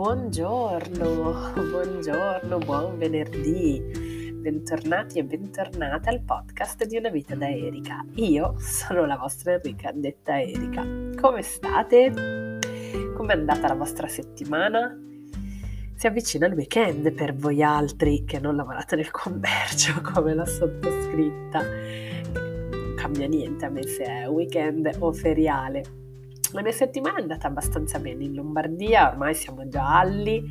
buongiorno, buongiorno, buon venerdì. Bentornati e bentornate al podcast di Una vita da Erika. Io sono la vostra Enrica, detta Erika. Come state? Come è andata la vostra settimana? Si avvicina il weekend per voi altri che non lavorate nel commercio come la sottoscritta. Non cambia niente a me se è weekend o feriale la mia settimana è andata abbastanza bene in Lombardia, ormai siamo gialli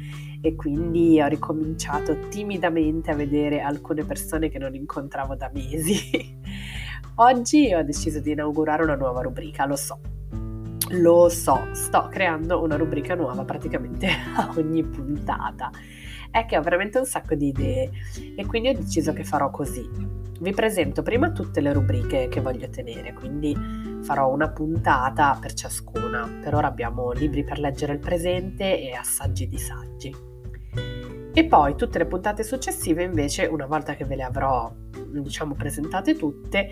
e quindi ho ricominciato timidamente a vedere alcune persone che non incontravo da mesi. Oggi ho deciso di inaugurare una nuova rubrica, lo so. Lo so, sto creando una rubrica nuova praticamente a ogni puntata. È che ho veramente un sacco di idee e quindi ho deciso che farò così. Vi presento prima tutte le rubriche che voglio tenere, quindi farò una puntata per ciascuna. Per ora abbiamo libri per leggere il presente e assaggi di saggi. E poi tutte le puntate successive invece, una volta che ve le avrò diciamo presentate tutte,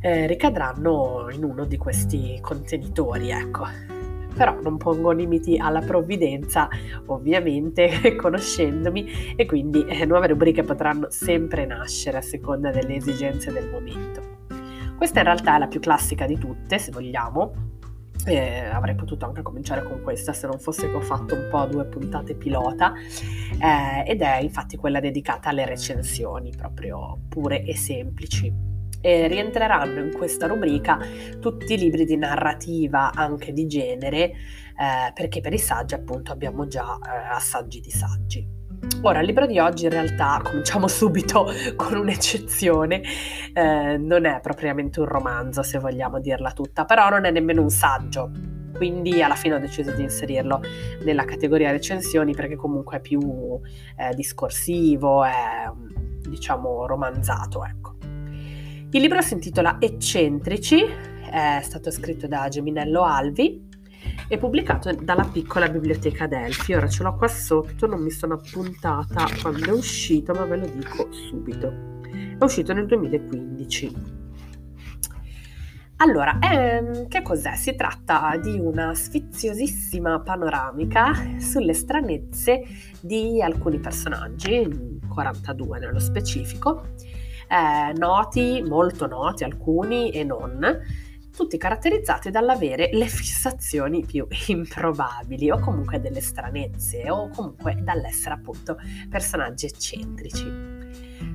eh, ricadranno in uno di questi contenitori, ecco. Però non pongo limiti alla provvidenza, ovviamente, conoscendomi, e quindi eh, nuove rubriche potranno sempre nascere a seconda delle esigenze del momento. Questa in realtà è la più classica di tutte, se vogliamo. Eh, avrei potuto anche cominciare con questa se non fosse che ho fatto un po' due puntate pilota eh, ed è infatti quella dedicata alle recensioni proprio pure e semplici e rientreranno in questa rubrica tutti i libri di narrativa anche di genere eh, perché per i saggi appunto abbiamo già eh, assaggi di saggi Ora, il libro di oggi in realtà, cominciamo subito con un'eccezione, eh, non è propriamente un romanzo se vogliamo dirla tutta, però non è nemmeno un saggio, quindi alla fine ho deciso di inserirlo nella categoria recensioni perché comunque è più eh, discorsivo, è diciamo romanzato, ecco. Il libro si intitola Eccentrici, è stato scritto da Geminello Alvi è pubblicato dalla piccola biblioteca Delphi. Ora ce l'ho qua sotto, non mi sono appuntata quando è uscito, ma ve lo dico subito. È uscito nel 2015. Allora, ehm, che cos'è? Si tratta di una sfiziosissima panoramica sulle stranezze di alcuni personaggi, 42 nello specifico, eh, noti, molto noti alcuni e non, tutti caratterizzati dall'avere le fissazioni più improbabili o comunque delle stranezze o comunque dall'essere appunto personaggi eccentrici.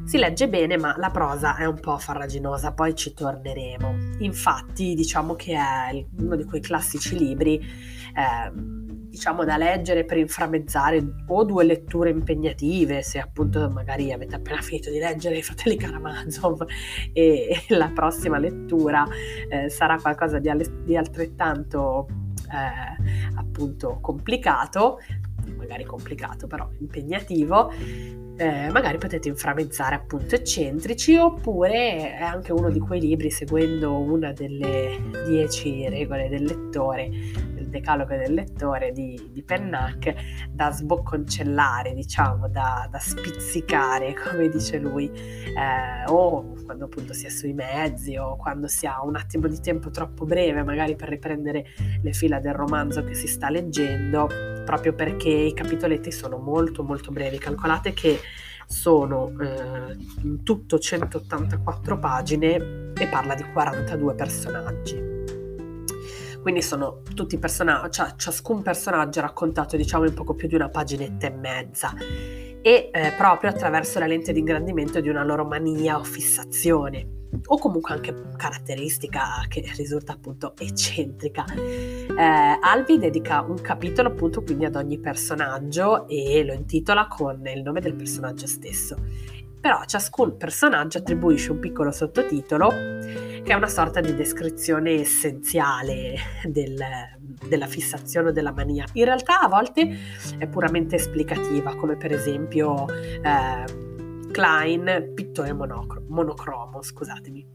Si legge bene, ma la prosa è un po' farraginosa, poi ci torneremo. Infatti, diciamo che è uno di quei classici libri eh, diciamo da leggere per inframmezzare o due letture impegnative se appunto magari avete appena finito di leggere i fratelli Karamazov e, la prossima lettura eh, sarà qualcosa di, di altrettanto eh, appunto complicato magari complicato però impegnativo eh, magari potete inframmezzare appunto eccentrici oppure è anche uno di quei libri seguendo una delle dieci regole del lettore decalogo del lettore di, di Pennac da sbocconcellare, diciamo, da, da spizzicare, come dice lui, eh, o quando appunto si è sui mezzi o quando si ha un attimo di tempo troppo breve, magari per riprendere le fila del romanzo che si sta leggendo, proprio perché i capitoletti sono molto molto brevi. Calcolate che sono eh, in tutto 184 pagine e parla di 42 personaggi. Quindi sono tutti personaggi, cioè ciascun personaggio raccontato diciamo in poco più di una paginetta e mezza e eh, proprio attraverso la lente di ingrandimento di una loro mania o fissazione o comunque anche caratteristica che risulta appunto eccentrica. Eh, Alvi dedica un capitolo appunto quindi ad ogni personaggio e lo intitola con il nome del personaggio stesso. Però a ciascun personaggio attribuisce un piccolo sottotitolo che è una sorta di descrizione essenziale del, della fissazione o della mania. In realtà a volte è puramente esplicativa, come per esempio eh, Klein, pittore monocro- monocromo, scusatemi.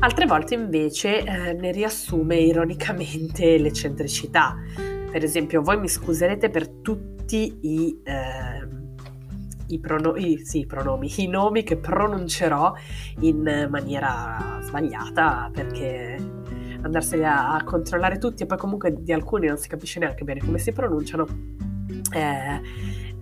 Altre volte invece eh, ne riassume ironicamente l'eccentricità. Per esempio, voi mi scuserete per tutti i... Eh, i, prono- i, sì, i pronomi, i nomi che pronuncerò in maniera sbagliata perché andarseli a, a, controllare tutti e poi comunque di alcuni non si capisce neanche bene come si pronunciano. Eh,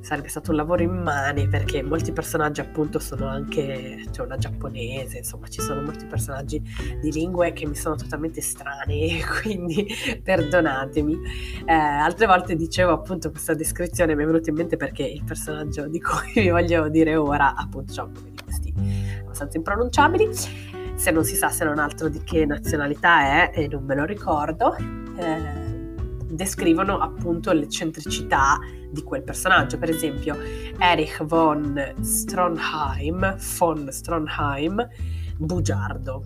sarebbe stato un lavoro immane perché molti personaggi appunto sono anche, c'è una giapponese, insomma ci sono molti personaggi di lingue che mi sono totalmente strane, quindi perdonatemi. Eh, altre volte dicevo appunto questa descrizione mi è venuta in mente perché il personaggio di cui vi voglio dire ora appunto c'ha di questi abbastanza impronunciabili. Se non si sa se non altro di che nazionalità è e non me lo ricordo. Eh, descrivono appunto l'eccentricità di quel personaggio. Per esempio, Erich von Stronheim, von Stronheim, bugiardo.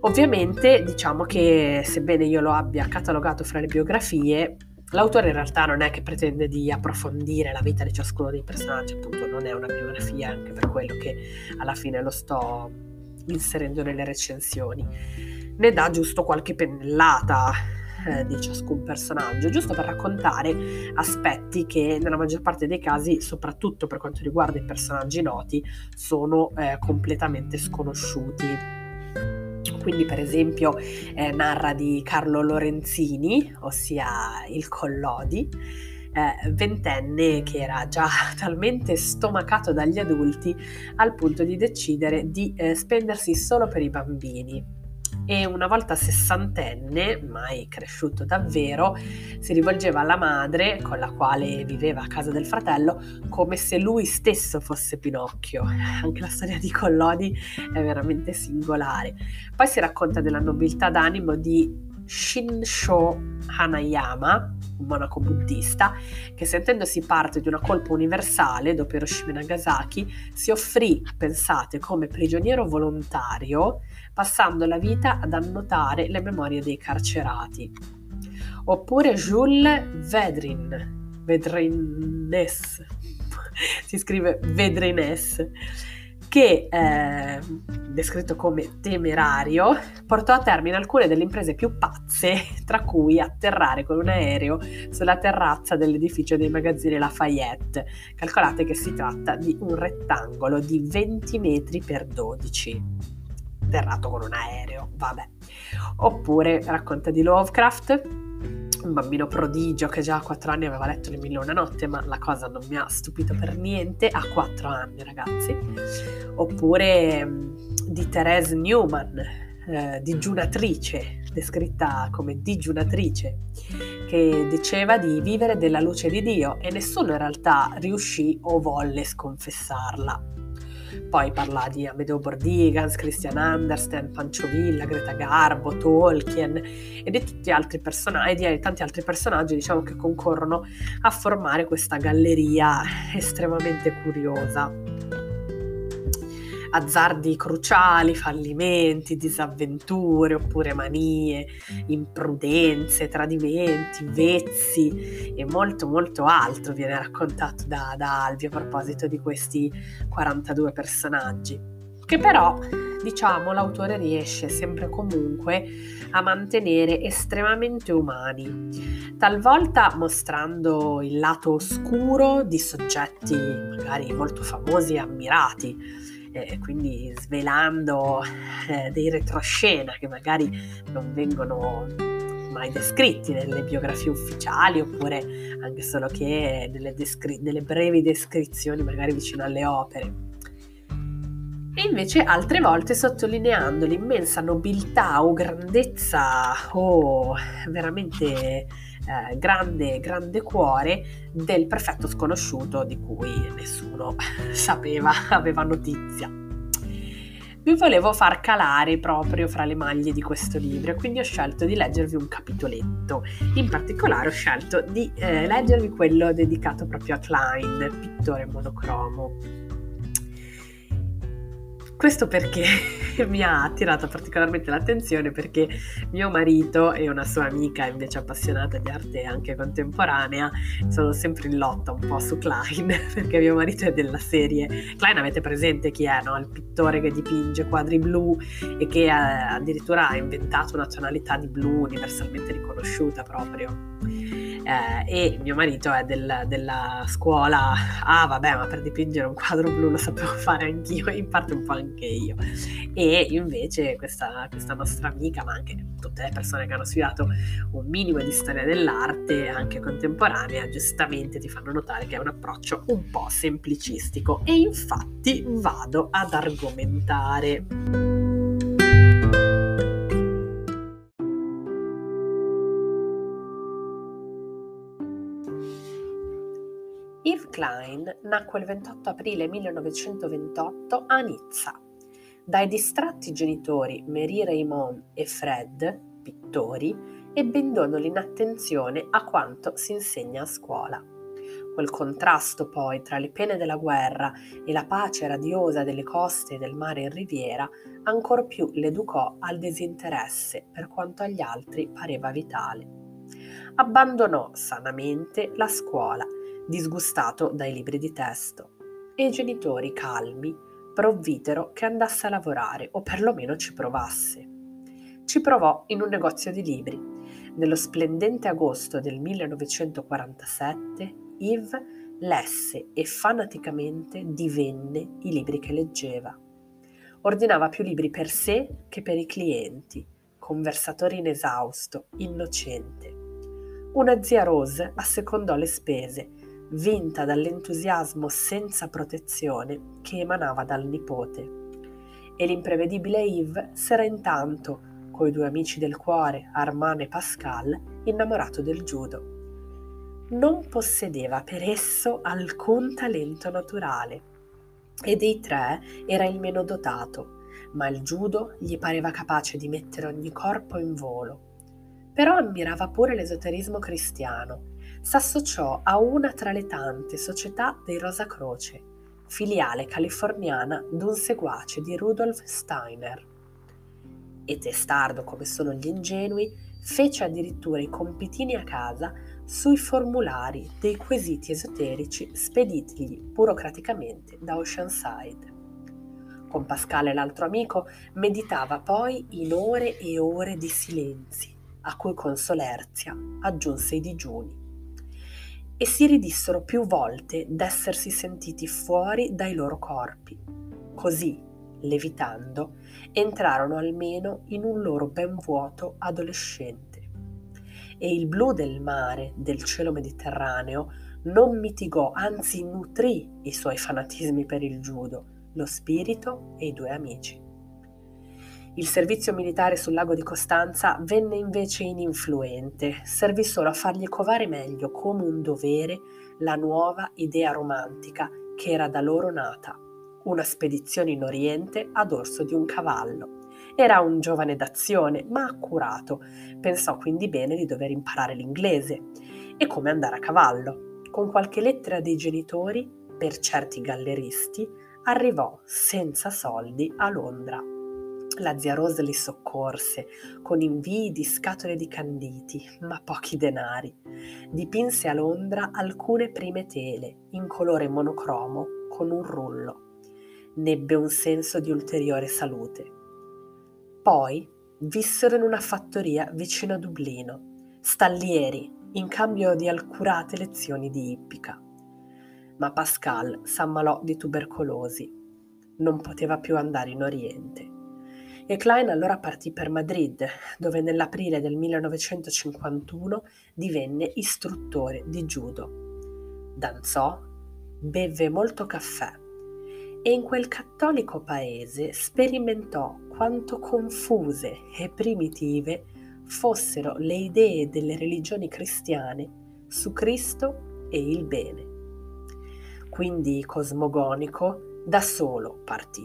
Ovviamente diciamo che sebbene io lo abbia catalogato fra le biografie, l'autore in realtà non è che pretende di approfondire la vita di ciascuno dei personaggi, appunto non è una biografia anche per quello che alla fine lo sto inserendo nelle recensioni. Ne dà giusto qualche pennellata eh, di ciascun personaggio, giusto per raccontare aspetti che nella maggior parte dei casi, soprattutto per quanto riguarda i personaggi noti, sono eh, completamente sconosciuti. Quindi, per esempio, eh, narra di Carlo Lorenzini, ossia il Collodi, eh, ventenne che era già talmente stomacato dagli adulti al punto di decidere di eh, spendersi solo per i bambini e una volta sessantenne, mai cresciuto davvero, si rivolgeva alla madre con la quale viveva a casa del fratello come se lui stesso fosse Pinocchio. Anche la storia di Collodi è veramente singolare. Poi si racconta della nobiltà d'animo di Shinsho Hanayama, un monaco buddista, che sentendosi parte di una colpa universale dopo Hiroshima e Nagasaki, si offrì, pensate, come prigioniero volontario passando la vita ad annotare le memorie dei carcerati. Oppure Jules Vedrin, Vedrines, si scrive Vedrines, che, eh, descritto come temerario, portò a termine alcune delle imprese più pazze, tra cui atterrare con un aereo sulla terrazza dell'edificio dei magazzini Lafayette. Calcolate che si tratta di un rettangolo di 20 metri per 12 atterrato con un aereo, vabbè. Oppure racconta di Lovecraft, un bambino prodigio che già a 4 anni aveva letto Le Mille Una Notte, ma la cosa non mi ha stupito per niente, a 4 anni ragazzi. Oppure mm, di Therese Newman, eh, digiunatrice, descritta come digiunatrice, che diceva di vivere della luce di Dio e nessuno in realtà riuscì o volle sconfessarla. Poi parla di Amedeo Bordigans, Christian Andersen, Pancio Villa, Greta Garbo, Tolkien e di tutti altri personaggi, di tanti altri personaggi diciamo, che concorrono a formare questa galleria estremamente curiosa azzardi cruciali, fallimenti, disavventure oppure manie, imprudenze, tradimenti, vezzi e molto molto altro viene raccontato da, da Albi a proposito di questi 42 personaggi. Che però diciamo l'autore riesce sempre comunque a mantenere estremamente umani, talvolta mostrando il lato oscuro di soggetti magari molto famosi e ammirati, eh, quindi svelando eh, dei retroscena che magari non vengono mai descritti nelle biografie ufficiali oppure anche solo che nelle, descri- nelle brevi descrizioni magari vicino alle opere. E invece altre volte sottolineando l'immensa nobiltà o grandezza o veramente eh, grande, grande cuore del perfetto sconosciuto di cui nessuno sapeva, aveva notizia. Vi volevo far calare proprio fra le maglie di questo libro quindi ho scelto di leggervi un capitoletto. In particolare ho scelto di eh, leggervi quello dedicato proprio a Klein, pittore monocromo. Questo perché mi ha attirato particolarmente l'attenzione perché mio marito e una sua amica invece appassionata di arte anche contemporanea sono sempre in lotta un po' su Klein perché mio marito è della serie Klein avete presente chi è, no? Il pittore che dipinge quadri blu e che eh, addirittura ha inventato una tonalità di blu universalmente riconosciuta proprio eh, e mio marito è del, della scuola, ah vabbè ma per dipingere un quadro blu lo sapevo fare anch'io, in parte un po' anche io. E invece questa, questa nostra amica, ma anche tutte le persone che hanno studiato un minimo di storia dell'arte, anche contemporanea, giustamente ti fanno notare che è un approccio un po' semplicistico. E infatti vado ad argomentare. Klein nacque il 28 aprile 1928 a Nizza. Dai distratti genitori Marie Raymond e Fred, pittori, ebbe in dono l'inattenzione a quanto si insegna a scuola. Quel contrasto poi tra le pene della guerra e la pace radiosa delle coste e del mare in riviera ancor più l'educò al disinteresse per quanto agli altri pareva vitale. Abbandonò sanamente la scuola disgustato dai libri di testo, e i genitori calmi provvidero che andasse a lavorare o perlomeno ci provasse. Ci provò in un negozio di libri. Nello splendente agosto del 1947 Yves lesse e fanaticamente divenne i libri che leggeva. Ordinava più libri per sé che per i clienti, conversatore inesausto, innocente. Una zia Rose assecondò le spese vinta dall'entusiasmo senza protezione che emanava dal nipote. E l'imprevedibile Yves s'era intanto, coi due amici del cuore, Armand e Pascal, innamorato del judo. Non possedeva per esso alcun talento naturale e dei tre era il meno dotato, ma il judo gli pareva capace di mettere ogni corpo in volo. Però ammirava pure l'esoterismo cristiano s'associò a una tra le tante società dei Rosa Croce, filiale californiana d'un seguace di Rudolf Steiner. E testardo come sono gli ingenui, fece addirittura i compitini a casa sui formulari dei quesiti esoterici speditigli burocraticamente da Oceanside. Con Pascal l'altro amico meditava poi in ore e ore di silenzi, a cui con solerzia aggiunse i digiuni e si ridissero più volte d'essersi sentiti fuori dai loro corpi. Così, levitando, entrarono almeno in un loro ben vuoto adolescente. E il blu del mare, del cielo mediterraneo, non mitigò, anzi nutrì i suoi fanatismi per il judo, lo spirito e i due amici. Il servizio militare sul lago di Costanza venne invece ininfluente, servì solo a fargli covare meglio come un dovere la nuova idea romantica che era da loro nata, una spedizione in Oriente a dorso di un cavallo. Era un giovane d'azione, ma accurato, pensò quindi bene di dover imparare l'inglese e come andare a cavallo. Con qualche lettera dei genitori, per certi galleristi, arrivò senza soldi a Londra. La zia Rose li soccorse con invii scatole di canditi, ma pochi denari. Dipinse a Londra alcune prime tele in colore monocromo con un rullo. Nebbe un senso di ulteriore salute. Poi vissero in una fattoria vicino a Dublino, stallieri in cambio di accurate lezioni di ippica. Ma Pascal s'ammalò di tubercolosi. Non poteva più andare in Oriente e Klein allora partì per Madrid, dove nell'aprile del 1951 divenne istruttore di judo. Danzò, bevve molto caffè e in quel cattolico paese sperimentò quanto confuse e primitive fossero le idee delle religioni cristiane su Cristo e il bene. Quindi cosmogonico da solo partì,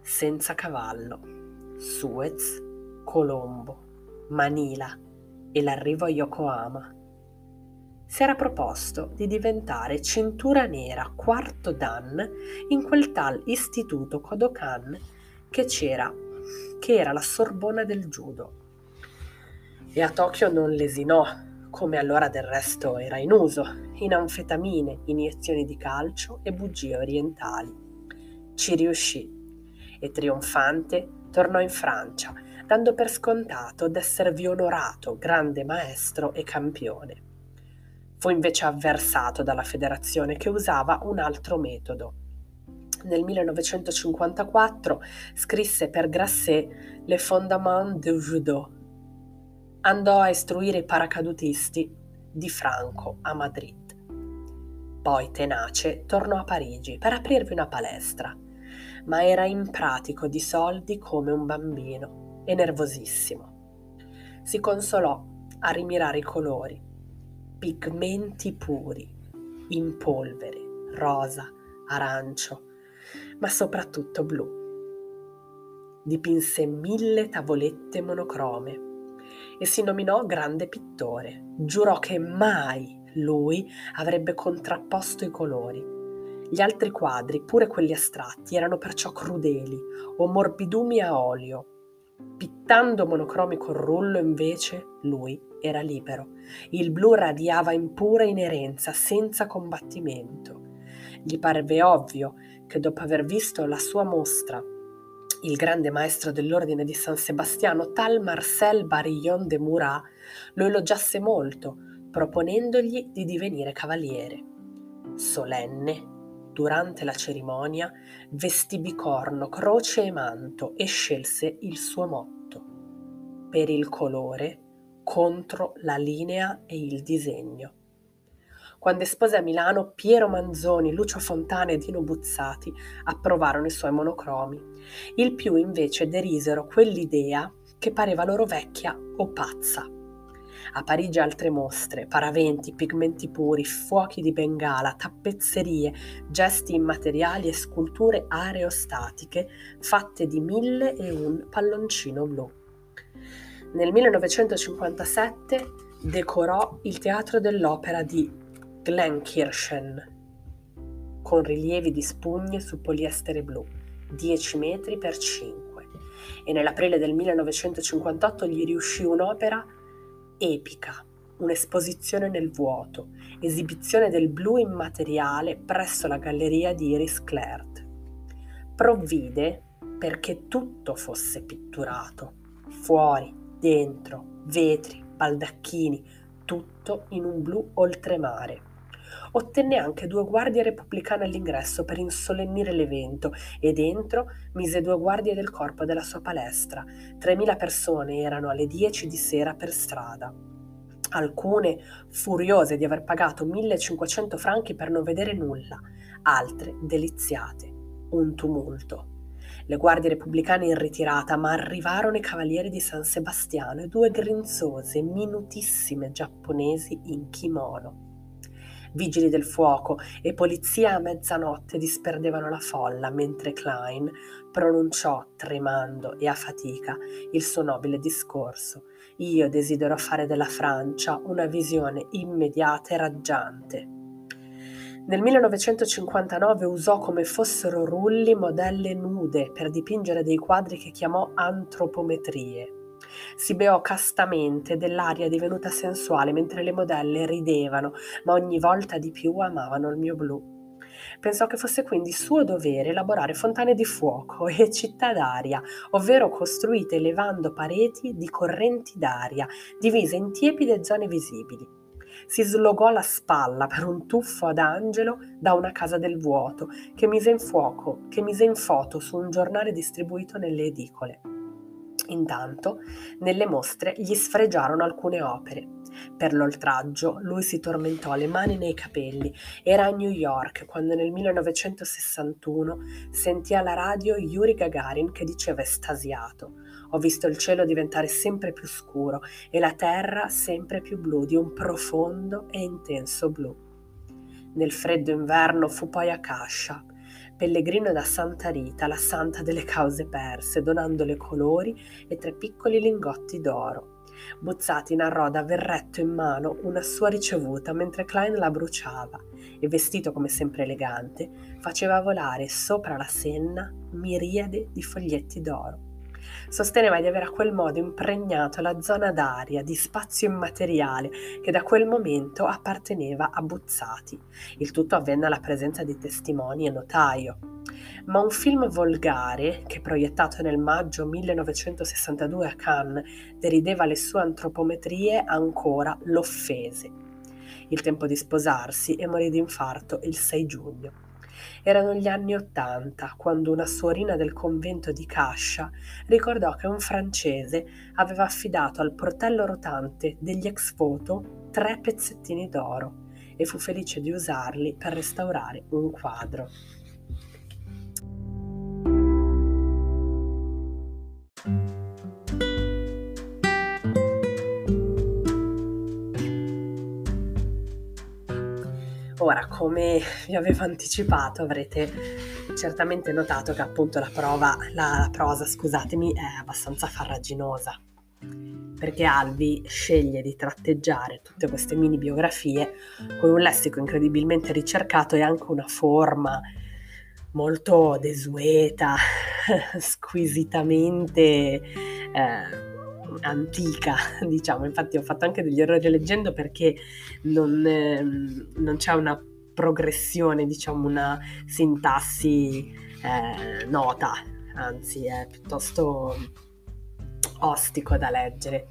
senza cavallo. Suez, Colombo, Manila e l'arrivo a Yokohama. Si era proposto di diventare cintura nera quarto dan in quel tal istituto Kodokan che c'era, che era la Sorbona del judo. E a Tokyo non lesinò, come allora del resto era in uso, in anfetamine, iniezioni di calcio e bugie orientali. Ci riuscì e trionfante tornò in Francia, dando per scontato d'esservi onorato grande maestro e campione. Fu invece avversato dalla federazione che usava un altro metodo. Nel 1954 scrisse per Grasset Le Fondements du Judo. Andò a istruire i paracadutisti di Franco a Madrid. Poi, tenace, tornò a Parigi per aprirvi una palestra, ma era impratico di soldi come un bambino e nervosissimo. Si consolò a rimirare i colori, pigmenti puri, in polvere, rosa, arancio, ma soprattutto blu. Dipinse mille tavolette monocrome e si nominò grande pittore. Giurò che mai lui avrebbe contrapposto i colori. Gli altri quadri, pure quelli astratti, erano perciò crudeli o morbidumi a olio. Pittando monocromi col rullo, invece, lui era libero. Il blu radiava in pura inerenza, senza combattimento. Gli parve ovvio che dopo aver visto la sua mostra, il grande maestro dell'ordine di San Sebastiano, tal Marcel Barillon de Murat, lo elogiasse molto, proponendogli di divenire cavaliere. Solenne, durante la cerimonia, vestì bicorno, croce e manto e scelse il suo motto. Per il colore, contro la linea e il disegno. Quando espose a Milano, Piero Manzoni, Lucio Fontana e Dino Buzzati approvarono i suoi monocromi. Il più invece derisero quell'idea che pareva loro vecchia o pazza. A Parigi altre mostre, paraventi, pigmenti puri, fuochi di bengala, tappezzerie, gesti immateriali e sculture aerostatiche fatte di mille e un palloncino blu. Nel 1957 decorò il Teatro dell'Opera di Glenkirchen con rilievi di spugne su poliestere blu, 10 metri per 5 e nell'aprile del 1958 gli riuscì un'opera epica, un'esposizione nel vuoto, esibizione del blu immateriale presso la galleria di Iris Clert. Provvide perché tutto fosse pitturato, fuori, dentro, vetri, baldacchini, tutto in un blu oltremare. Ottenne anche due guardie repubblicane all'ingresso per insolennire l'evento e dentro mise due guardie del corpo della sua palestra. 3.000 persone erano alle 10 di sera per strada. Alcune furiose di aver pagato 1.500 franchi per non vedere nulla, altre deliziate. Un tumulto. Le guardie repubblicane in ritirata, ma arrivarono i cavalieri di San Sebastiano e due grinzose, minutissime giapponesi in kimono vigili del fuoco e polizia a mezzanotte disperdevano la folla mentre Klein pronunciò, tremando e a fatica, il suo nobile discorso. Io desidero fare della Francia una visione immediata e raggiante. Nel 1959 usò come fossero rulli modelle nude per dipingere dei quadri che chiamò antropometrie. Si beò castamente dell'aria divenuta sensuale mentre le modelle ridevano, ma ogni volta di più amavano il mio blu. Pensò che fosse quindi suo dovere elaborare fontane di fuoco e città d'aria, ovvero costruite elevando pareti di correnti d'aria, divise in tiepide zone visibili. Si slogò la spalla per un tuffo ad angelo da una casa del vuoto che mise in fuoco, che mise in foto su un giornale distribuito nelle edicole. Intanto, nelle mostre gli sfregiarono alcune opere. Per l'oltraggio lui si tormentò le mani nei capelli. Era a New York quando nel 1961 sentì alla radio Yuri Gagarin che diceva estasiato Ho visto il cielo diventare sempre più scuro e la terra sempre più blu, di un profondo e intenso blu. Nel freddo inverno fu poi a Cascia, pellegrino da Santa Rita, la santa delle cause perse, donandole colori e tre piccoli lingotti d'oro. Buzzati narrò da verretto in mano una sua ricevuta mentre Klein la bruciava e, vestito come sempre elegante, faceva volare sopra la senna miriade di foglietti d'oro. Sosteneva di aver a quel modo impregnato la zona d'aria di spazio immateriale che da quel momento apparteneva a Buzzati. Il tutto avvenne alla presenza di testimoni e notaio. Ma un film volgare, che proiettato nel maggio 1962 a Cannes derideva le sue antropometrie, ancora l'offese. il tempo di sposarsi e morì di infarto il 6 giugno. Erano gli anni Ottanta, quando una suorina del convento di Cascia ricordò che un francese aveva affidato al portello rotante degli ex foto tre pezzettini d'oro e fu felice di usarli per restaurare un quadro. Ora, come vi avevo anticipato, avrete certamente notato che appunto la, prova, la, la prosa, scusatemi, è abbastanza farraginosa. Perché Alvi sceglie di tratteggiare tutte queste mini biografie con un lessico incredibilmente ricercato e anche una forma molto desueta, squisitamente eh, antica, diciamo. Infatti ho fatto anche degli errori leggendo perché non, eh, non c'è una progressione, diciamo, una sintassi eh, nota, anzi è piuttosto ostico da leggere.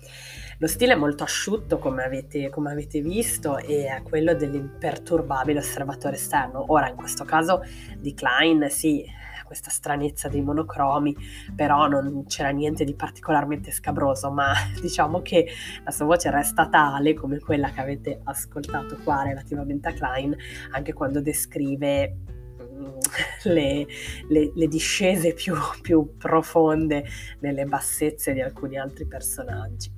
Lo stile è molto asciutto, come avete, come avete visto, e è quello dell'imperturbabile osservatore esterno. Ora, in questo caso di Klein, sì, questa stranezza dei monocromi, però non c'era niente di particolarmente scabroso, ma diciamo che la sua voce resta tale come quella che avete ascoltato qua relativamente a Klein, anche quando descrive le, le, le discese più, più profonde nelle bassezze di alcuni altri personaggi.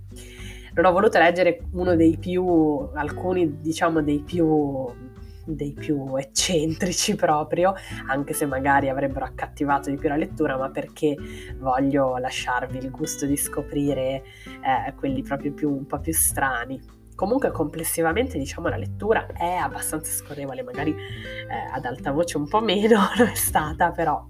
Non ho voluto leggere uno dei più, alcuni diciamo dei più dei più eccentrici proprio, anche se magari avrebbero accattivato di più la lettura, ma perché voglio lasciarvi il gusto di scoprire eh, quelli proprio più, un po' più strani. Comunque complessivamente diciamo la lettura è abbastanza scorrevole, magari eh, ad alta voce un po' meno lo è stata, però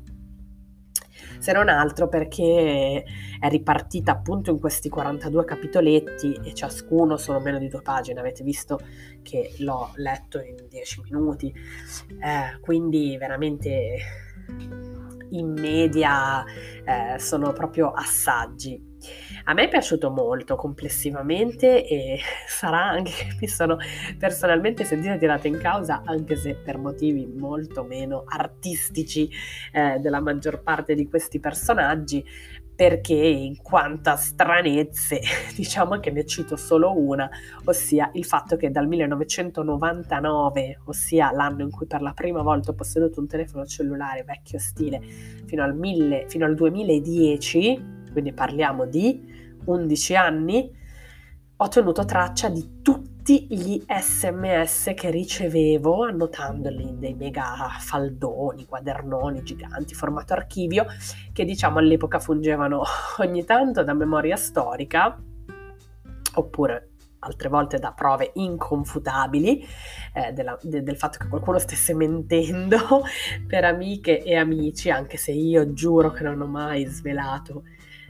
se non altro perché è ripartita appunto in questi 42 capitoletti e ciascuno sono meno di due pagine, avete visto che l'ho letto in 10 minuti, eh, quindi veramente in media eh, sono proprio assaggi. A me è piaciuto molto complessivamente e sarà anche che mi sono personalmente sentita tirata in causa, anche se per motivi molto meno artistici eh, della maggior parte di questi personaggi, perché in quanto a stranezze, diciamo che ne cito solo una, ossia il fatto che dal 1999, ossia l'anno in cui per la prima volta ho posseduto un telefono cellulare vecchio stile, fino al, 1000, fino al 2010, quindi parliamo di 11 anni, ho tenuto traccia di tutti gli sms che ricevevo annotandoli in dei mega faldoni, quadernoni giganti, formato archivio, che diciamo all'epoca fungevano ogni tanto da memoria storica, oppure altre volte da prove inconfutabili eh, della, de, del fatto che qualcuno stesse mentendo per amiche e amici, anche se io giuro che non ho mai svelato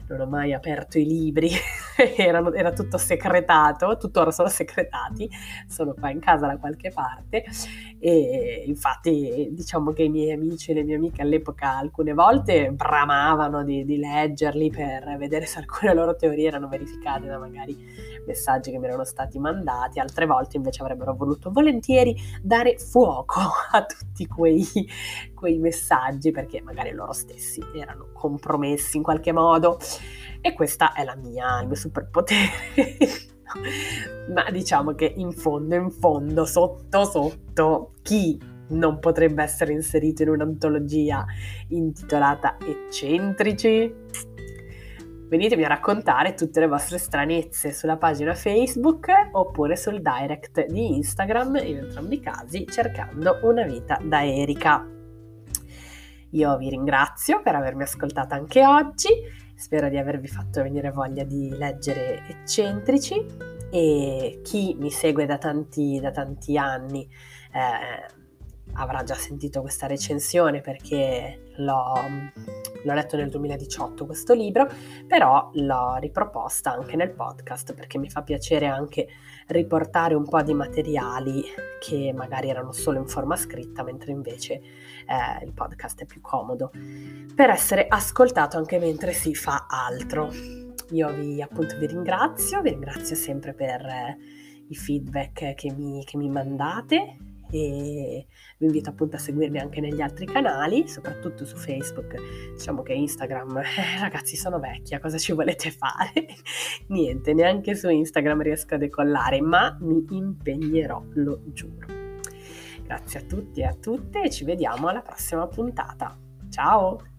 non ho mai aperto i libri, Erano, era tutto secretato, tuttora sono secretati, sono qua in casa da qualche parte e infatti diciamo che i miei amici e le mie amiche all'epoca alcune volte bramavano di, di leggerli per vedere se alcune loro teorie erano verificate da magari messaggi che mi erano stati mandati, altre volte invece avrebbero voluto volentieri dare fuoco a tutti quei, quei messaggi perché magari loro stessi erano compromessi in qualche modo e questa è la mia, il mio superpotere. Ma diciamo che in fondo, in fondo, sotto, sotto, chi non potrebbe essere inserito in un'antologia intitolata Eccentrici? Venitemi a raccontare tutte le vostre stranezze sulla pagina Facebook oppure sul direct di Instagram, in entrambi i casi cercando una vita da Erika. Io vi ringrazio per avermi ascoltata anche oggi, spero di avervi fatto venire voglia di leggere eccentrici e chi mi segue da tanti, da tanti anni eh, avrà già sentito questa recensione perché l'ho, l'ho, letto nel 2018 questo libro, però l'ho riproposta anche nel podcast perché mi fa piacere anche riportare un po' di materiali che magari erano solo in forma scritta, mentre invece eh, il podcast è più comodo per essere ascoltato anche mentre si fa altro. Io vi appunto vi ringrazio, vi ringrazio sempre per... Eh, i feedback che mi, che mi mandate e vi invito appunto a seguirmi anche negli altri canali, soprattutto su Facebook. Diciamo che Instagram, eh, ragazzi, sono vecchia, cosa ci volete fare? Niente, neanche su Instagram riesco a decollare, ma mi impegnerò, lo giuro. Grazie a tutti e a tutte e ci vediamo alla prossima puntata. Ciao!